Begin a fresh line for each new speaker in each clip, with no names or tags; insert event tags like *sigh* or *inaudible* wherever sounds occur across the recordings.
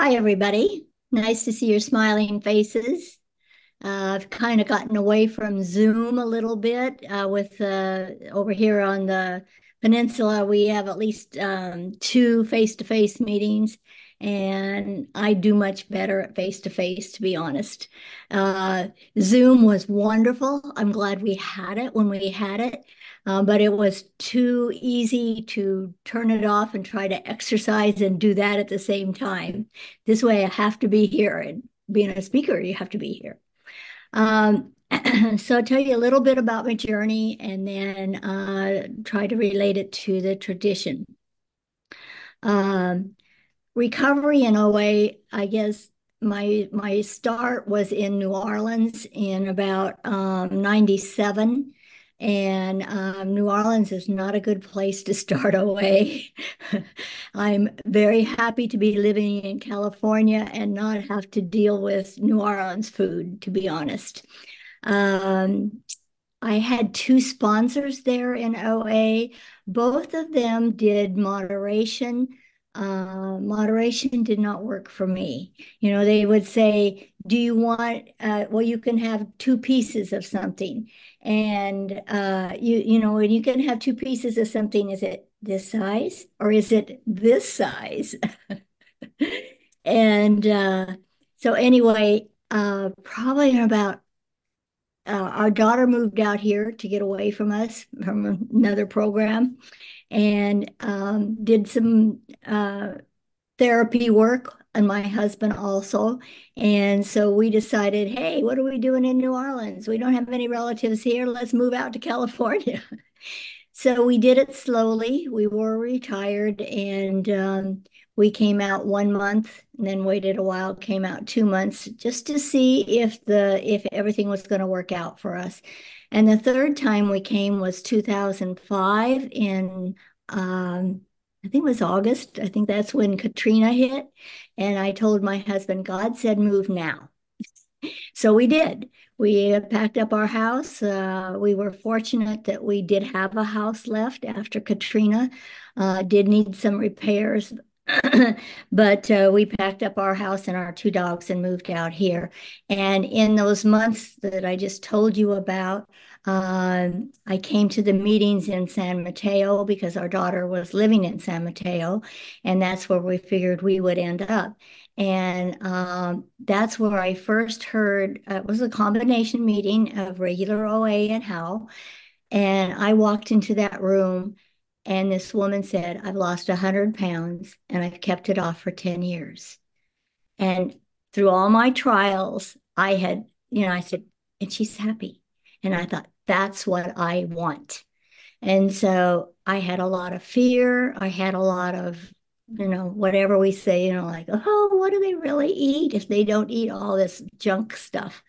Hi, everybody. Nice to see your smiling faces. Uh, I've kind of gotten away from Zoom a little bit uh, with uh, over here on the peninsula. We have at least um, two face-to-face meetings, and I do much better at face-to-face, to be honest. Uh, Zoom was wonderful. I'm glad we had it when we had it. Um, but it was too easy to turn it off and try to exercise and do that at the same time. This way, I have to be here, and being a speaker, you have to be here. Um, *clears throat* so I'll tell you a little bit about my journey and then uh, try to relate it to the tradition. Um, recovery in OA, I guess my my start was in New Orleans in about um, 97 and um, New Orleans is not a good place to start *laughs* OA. I'm very happy to be living in California and not have to deal with New Orleans food, to be honest. Um, I had two sponsors there in OA. Both of them did moderation uh, moderation did not work for me. You know, they would say, Do you want, uh, well, you can have two pieces of something. And, uh, you, you know, when you can have two pieces of something, is it this size or is it this size? *laughs* and uh, so, anyway, uh, probably about uh, our daughter moved out here to get away from us from another program and um, did some uh, therapy work and my husband also. And so we decided, hey, what are we doing in New Orleans? We don't have any relatives here. Let's move out to *laughs* California. so we did it slowly. We were retired and um, we came out one month and then waited a while, came out two months just to see if the if everything was going to work out for us. And the third time we came was 2005 in, um, I think it was August. I think that's when Katrina hit. And I told my husband, God said, move now. *laughs* so we did. We packed up our house. Uh, we were fortunate that we did have a house left after Katrina. Uh, did need some repairs, *coughs* but uh, we packed up our house and our two dogs and moved out here. And in those months that I just told you about, uh, I came to the meetings in San Mateo because our daughter was living in San Mateo, and that's where we figured we would end up. And um, that's where I first heard uh, it was a combination meeting of regular OA and HOW. And I walked into that room and this woman said, I've lost 100 pounds and I've kept it off for 10 years. And through all my trials, I had, you know, I said, and she's happy. And I thought, that's what I want. And so I had a lot of fear. I had a lot of, you know, whatever we say, you know, like, oh, what do they really eat if they don't eat all this junk stuff?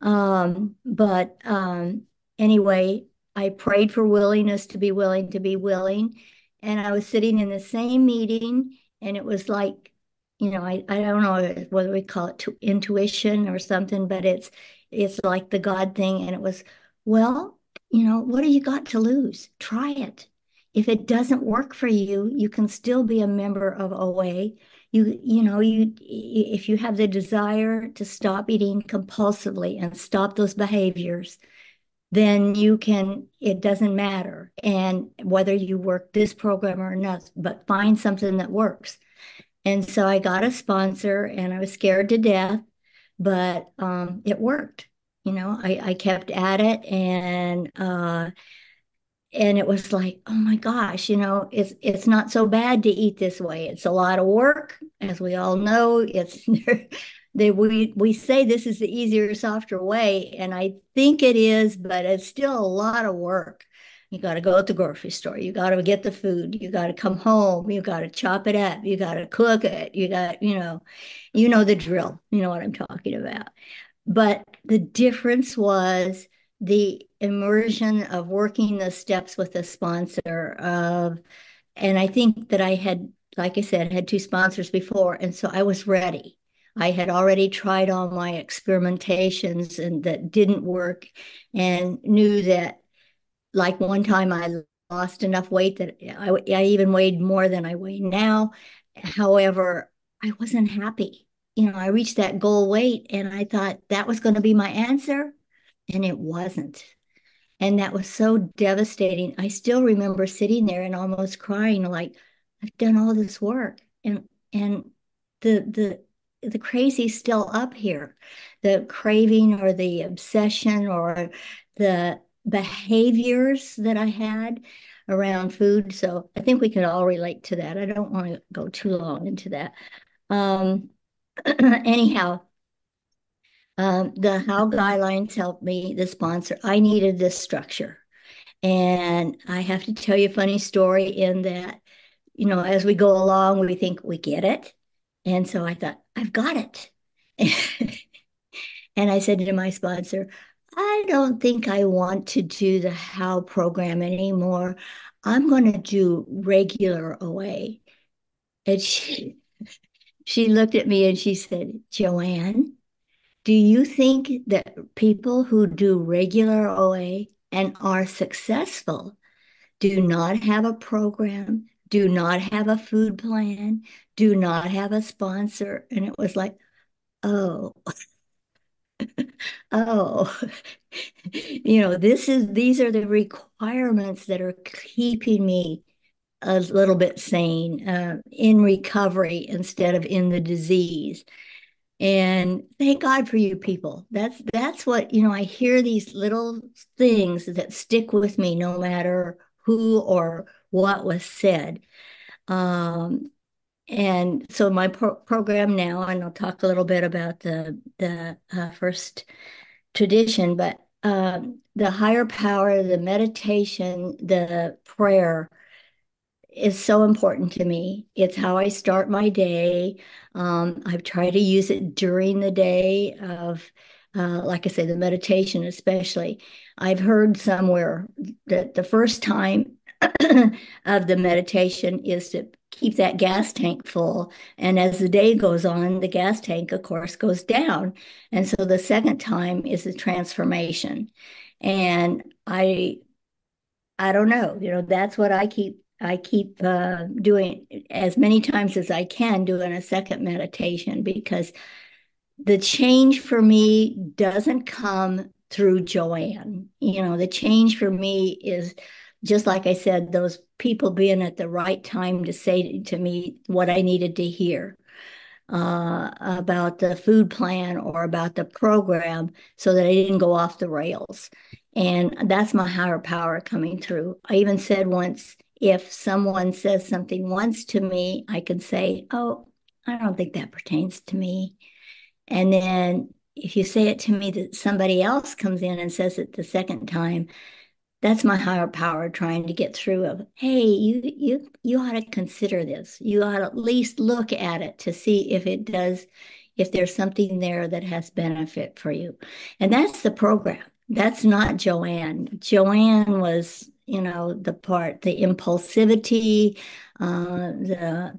Um, but um, anyway, I prayed for willingness to be willing to be willing. And I was sitting in the same meeting, and it was like, you know, I, I don't know whether we call it intuition or something, but it's it's like the God thing. And it was, well, you know, what do you got to lose? Try it. If it doesn't work for you, you can still be a member of OA. You, you know, you if you have the desire to stop eating compulsively and stop those behaviors, then you can, it doesn't matter. And whether you work this program or not, but find something that works. And so I got a sponsor and I was scared to death, but um, it worked. You know, I, I kept at it and uh, and it was like, oh my gosh, you know, it's it's not so bad to eat this way. It's a lot of work, as we all know. It's *laughs* they we we say this is the easier softer way and i think it is but it's still a lot of work. You got to go to the grocery store. You got to get the food. You got to come home. You got to chop it up. You got to cook it. You got you know you know the drill. You know what i'm talking about. But the difference was the immersion of working the steps with a sponsor of and i think that i had like i said had two sponsors before and so i was ready I had already tried all my experimentations and that didn't work and knew that like one time I lost enough weight that I, I even weighed more than I weigh now. However, I wasn't happy. You know, I reached that goal weight and I thought that was going to be my answer, and it wasn't. And that was so devastating. I still remember sitting there and almost crying, like, I've done all this work and and the the the crazy's still up here. The craving or the obsession or the behaviors that I had around food. So I think we can all relate to that. I don't want to go too long into that. Um, *clears throat* anyhow, um, the HOW guidelines helped me, the sponsor. I needed this structure. And I have to tell you a funny story in that, you know, as we go along, we think we get it. And so I thought, I've got it. *laughs* and I said to my sponsor, I don't think I want to do the HOW program anymore. I'm going to do regular OA. And she, *laughs* she looked at me and she said, JoAnn, do you think that people who do regular OA and are successful do not have a program, do not have a food plan, do not have a sponsor? And it was like, oh, *laughs* oh, *laughs* you know, this is these are the requirements that are keeping me a little bit sane, uh, in recovery instead of in the disease. And thank God for you people. That's that's what, you know, I hear these little things that stick with me no matter who or what was said. Um, and so my pro program now, and I'll talk a little bit about the the uh, first tradition, but um, the higher power, the meditation, the prayer is so important to me. It's how I start my day. Um, I've tried to use it during the day of, uh, like I say, the meditation especially. I've heard somewhere that the first time *clears throat* of the meditation is to keep that gas tank full. And as the day goes on, the gas tank, of course, goes down. And so the second time is the transformation. And I, I don't know, you know, that's what I keep. I keep uh, doing as many times as I can doing a second meditation because the change for me doesn't come through JoAnn. You know, the change for me is just like I said, those people being at the right time to say to me what I needed to hear uh, about the food plan or about the program so that I didn't go off the rails. And that's my higher power coming through. I even said once, if someone says something once to me, I can say, Oh, I don't think that pertains to me. And then if you say it to me that somebody else comes in and says it the second time, that's my higher power trying to get through of hey you you you ought to consider this. You ought to at least look at it to see if it does if there's something there that has benefit for you. And that's the program. That's not JoAnn. JoAnn was you know the part the impulsivity uh the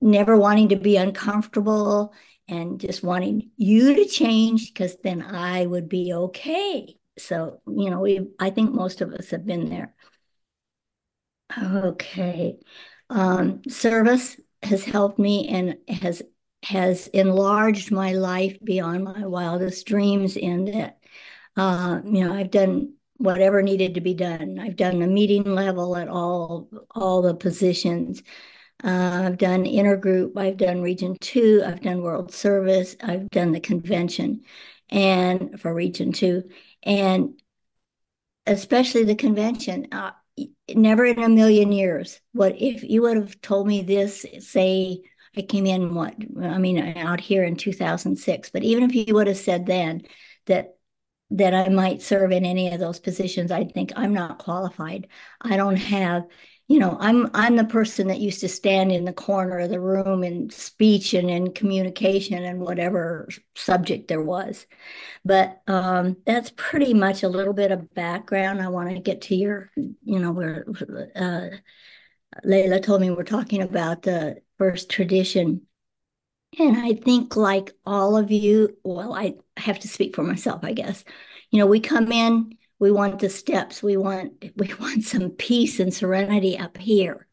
never wanting to be uncomfortable and just wanting you to change because then i would be okay so, you know, we I think most of us have been there. Okay. Um, service has helped me and has has enlarged my life beyond my wildest dreams in that uh, you know, I've done whatever needed to be done. I've done the meeting level at all all the positions. Uh, I've done intergroup, I've done Region 2, I've done World Service, I've done the convention and for Region 2 and especially the convention. Uh, never in a million years. What if you would have told me this, say, I came in what, I mean, out here in 2006, but even if you would have said then that that I might serve in any of those positions, I'd think I'm not qualified. I don't have, you know, I'm I'm the person that used to stand in the corner of the room in speech and in communication and whatever subject there was. But um, that's pretty much a little bit of background. I want to get to your, you know, where uh, Layla told me we're talking about the first tradition. And I think, like all of you, well, I have to speak for myself, I guess. You know, we come in, we want the steps, we want *laughs* we want some peace and serenity up here,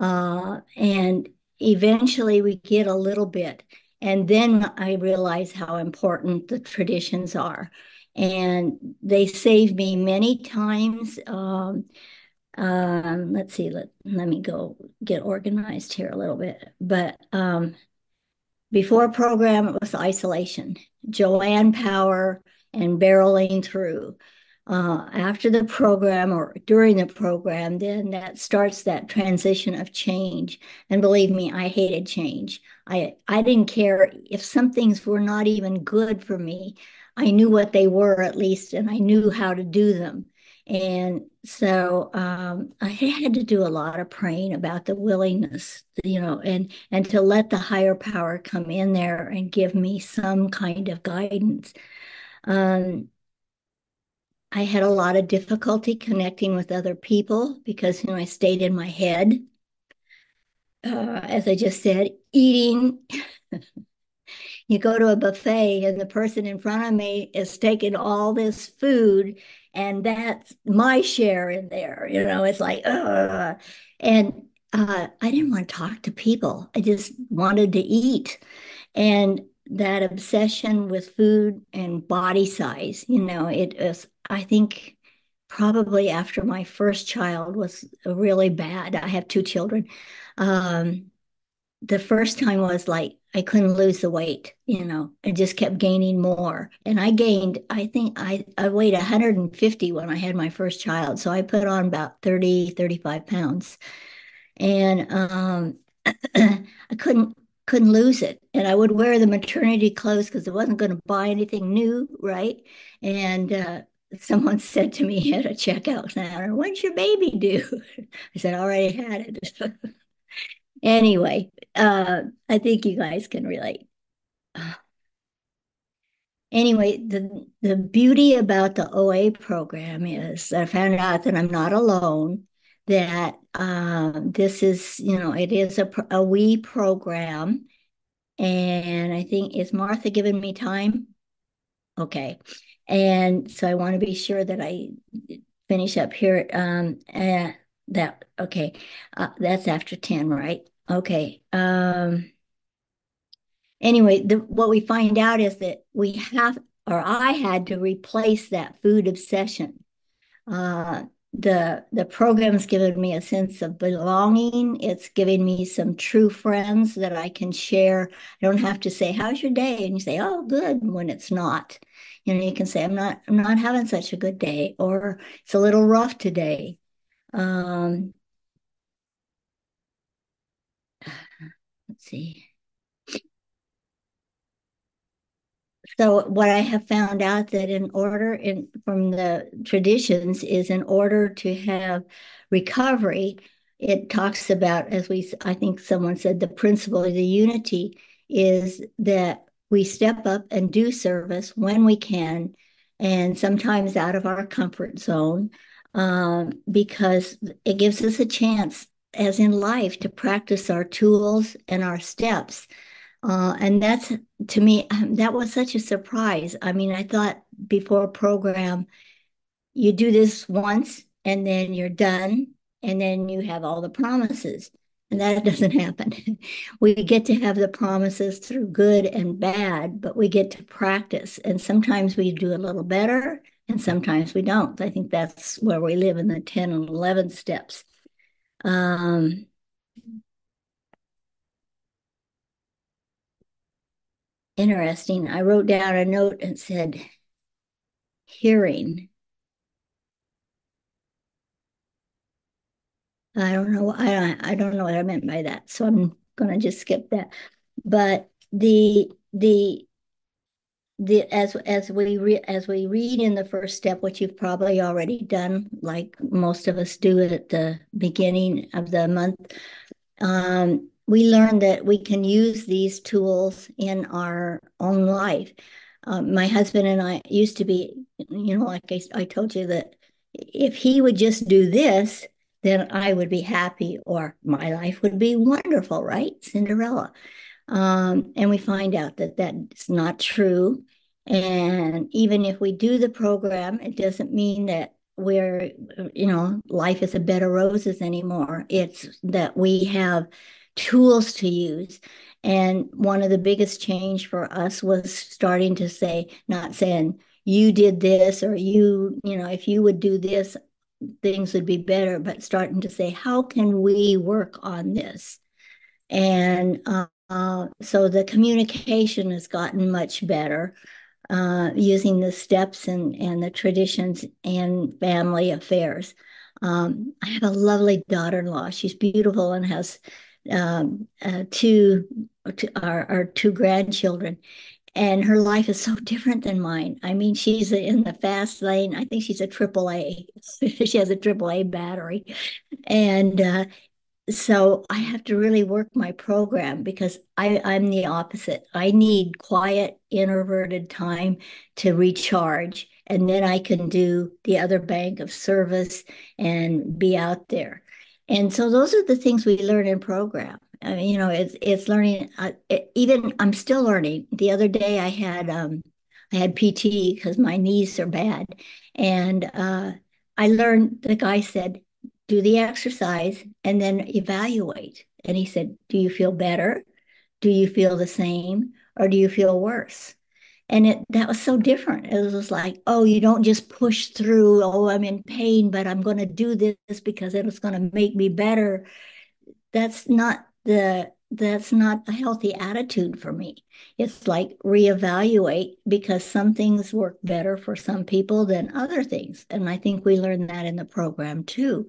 uh, and eventually we get a little bit. And then I realize how important the traditions are. And they save me many times. Um, um, let's see, let, let me go get organized here a little bit. But um, before program, it was isolation, JoAnn Power and barreling through. Uh, after the program or during the program, then that starts that transition of change. And believe me, I hated change. I I didn't care if some things were not even good for me. I knew what they were at least, and I knew how to do them. And so um, I had to do a lot of praying about the willingness, you know, and and to let the higher power come in there and give me some kind of guidance. Um, I had a lot of difficulty connecting with other people because, you know, I stayed in my head. Uh, as I just said, eating. *laughs* you go to a buffet and the person in front of me is taking all this food and that's my share in there. You know, it's like, and uh, I didn't want to talk to people. I just wanted to eat. And that obsession with food and body size, you know, it is, I think probably after my first child was really bad. I have two children. Um, the first time was like I couldn't lose the weight, you know, I just kept gaining more. And I gained, I think I, I weighed 150 when I had my first child. So I put on about 30, 35 pounds. And um, *clears throat* I couldn't couldn't lose it. And I would wear the maternity clothes because I wasn't going to buy anything new, right? And uh, someone *laughs* said to me at a checkout counter, when's your baby due? *laughs* I said, I already had it. *laughs* anyway, uh, I think you guys can relate. *sighs* Anyway, the the beauty about the OA program is I found out that I'm not alone. That um, this is, you know, it is a a we program, and I think is Martha giving me time? Okay, and so I want to be sure that I finish up here. Um, uh, that okay, uh, that's after ten, right? Okay. Um, anyway, the, what we find out is that we have, or I had to replace that food obsession. Uh, the the program's given me a sense of belonging. It's giving me some true friends that I can share. I don't have to say, "How's your day?" and you say, "Oh, good," when it's not. You know, you can say, "I'm not, I'm not having such a good day," or "It's a little rough today." Um, let's see. So what I have found out that in order in from the traditions is in order to have recovery, it talks about as we I think someone said the principle of the unity is that we step up and do service when we can, and sometimes out of our comfort zone, um, because it gives us a chance as in life, to practice our tools and our steps. Uh, and that's to me, *clears throat* that was such a surprise. I mean, I thought before program, you do this once and then you're done, and then you have all the promises. And that *laughs* doesn't happen. we get to have the promises through good and bad, but we get to practice. And sometimes we do a little better, and sometimes we don't. I think that's where we live in the 10 and 11 steps. Um, interesting. I wrote down a note and said, hearing. I don't know. I don't. I don't know what I meant by that. So I'm going to just skip that. But the the the as as we re, as we read in the first step, which you've probably already done, like most of us do at the beginning of the month, um, we learn that we can use these tools in our own life. Um, my husband and I used to be, you know, like I, I told you that if he would just do this, then I would be happy, or my life would be wonderful, right? Cinderella. Um, and we find out that that's not true. And even if we do the program, it doesn't mean that we're, you know, life is a bed of roses anymore. It's that we have tools to use. And one of the biggest change for us was starting to say, not saying you did this or you, you know, if you would do this, things would be better, but starting to say, how can we work on this? And uh, so the communication has gotten much better uh, using the steps and, and the traditions and family affairs. Um, I have a lovely daughter in law. She's beautiful and has um, uh, two, two our, our two grandchildren and her life is so different than mine. I mean, she's in the fast lane. I think she's a triple A. *laughs* she has a triple A battery, and uh, so I have to really work my program because I, I'm the opposite. I need quiet, introverted time to recharge, and then I can do the other bank of service and be out there. And so those are the things we learn in program. I mean, you know, it's it's learning. Uh, it, even I'm still learning. The other day I had um, I had PT because my knees are bad, and uh, I learned. The guy said, "Do the exercise and then evaluate." And he said, "Do you feel better? Do you feel the same, or do you feel worse?" And it that was so different. It was like, oh, you don't just push through. Oh, I'm in pain, but I'm going to do this because it was going to make me better. That's not the that's not a healthy attitude for me. It's like reevaluate because some things work better for some people than other things. And I think we learned that in the program too.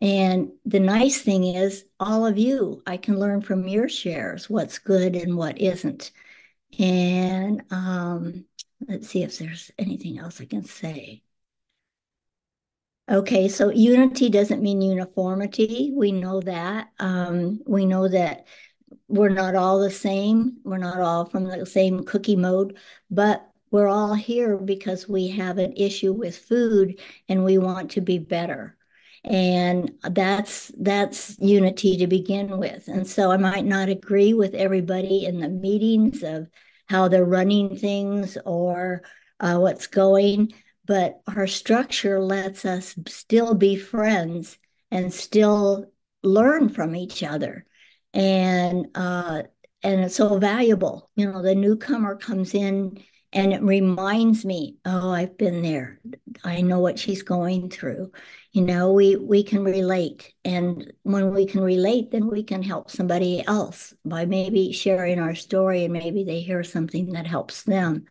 And the nice thing is, all of you, I can learn from your shares what's good and what isn't. And um, let's see if there's anything else I can say. Okay, so unity doesn't mean uniformity. We know that. Um, we know that we're not all the same. We're not all from the same cookie mode, but we're all here because we have an issue with food and we want to be better. And that's that's unity to begin with. And so I might not agree with everybody in the meetings of how they're running things or uh, what's going, but our structure lets us still be friends and still learn from each other. And uh, and it's so valuable. You know the newcomer comes in and it reminds me oh i've been there. I know what she's going through. You know we we can relate. And when we can relate then we can help somebody else by maybe sharing our story and maybe they hear something that helps them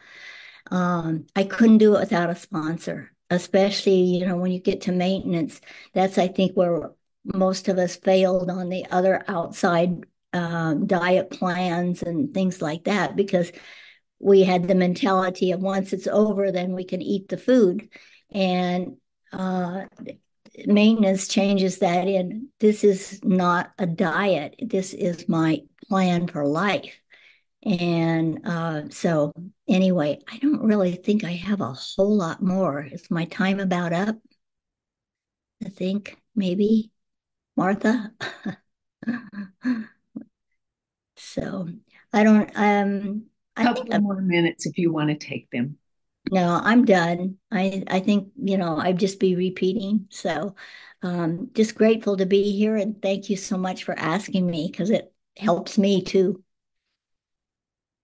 um, I couldn't do it without a sponsor, especially, you know, when you get to maintenance. That's, I think, where most of us failed on the other outside um, diet plans and things like that because we had the mentality of once it's over, then we can eat the food. And uh, maintenance changes that in this is not a diet, this is my plan for life. And uh, so, anyway, I don't really think I have a whole lot more. Is my time about up? I think maybe Martha. *laughs* so I don't. Um,
a couple think more minutes if you want to take them.
No, I'm done. I I think you know I'd just be repeating. So, um, just grateful to be here and thank you so much for asking me because it helps me too.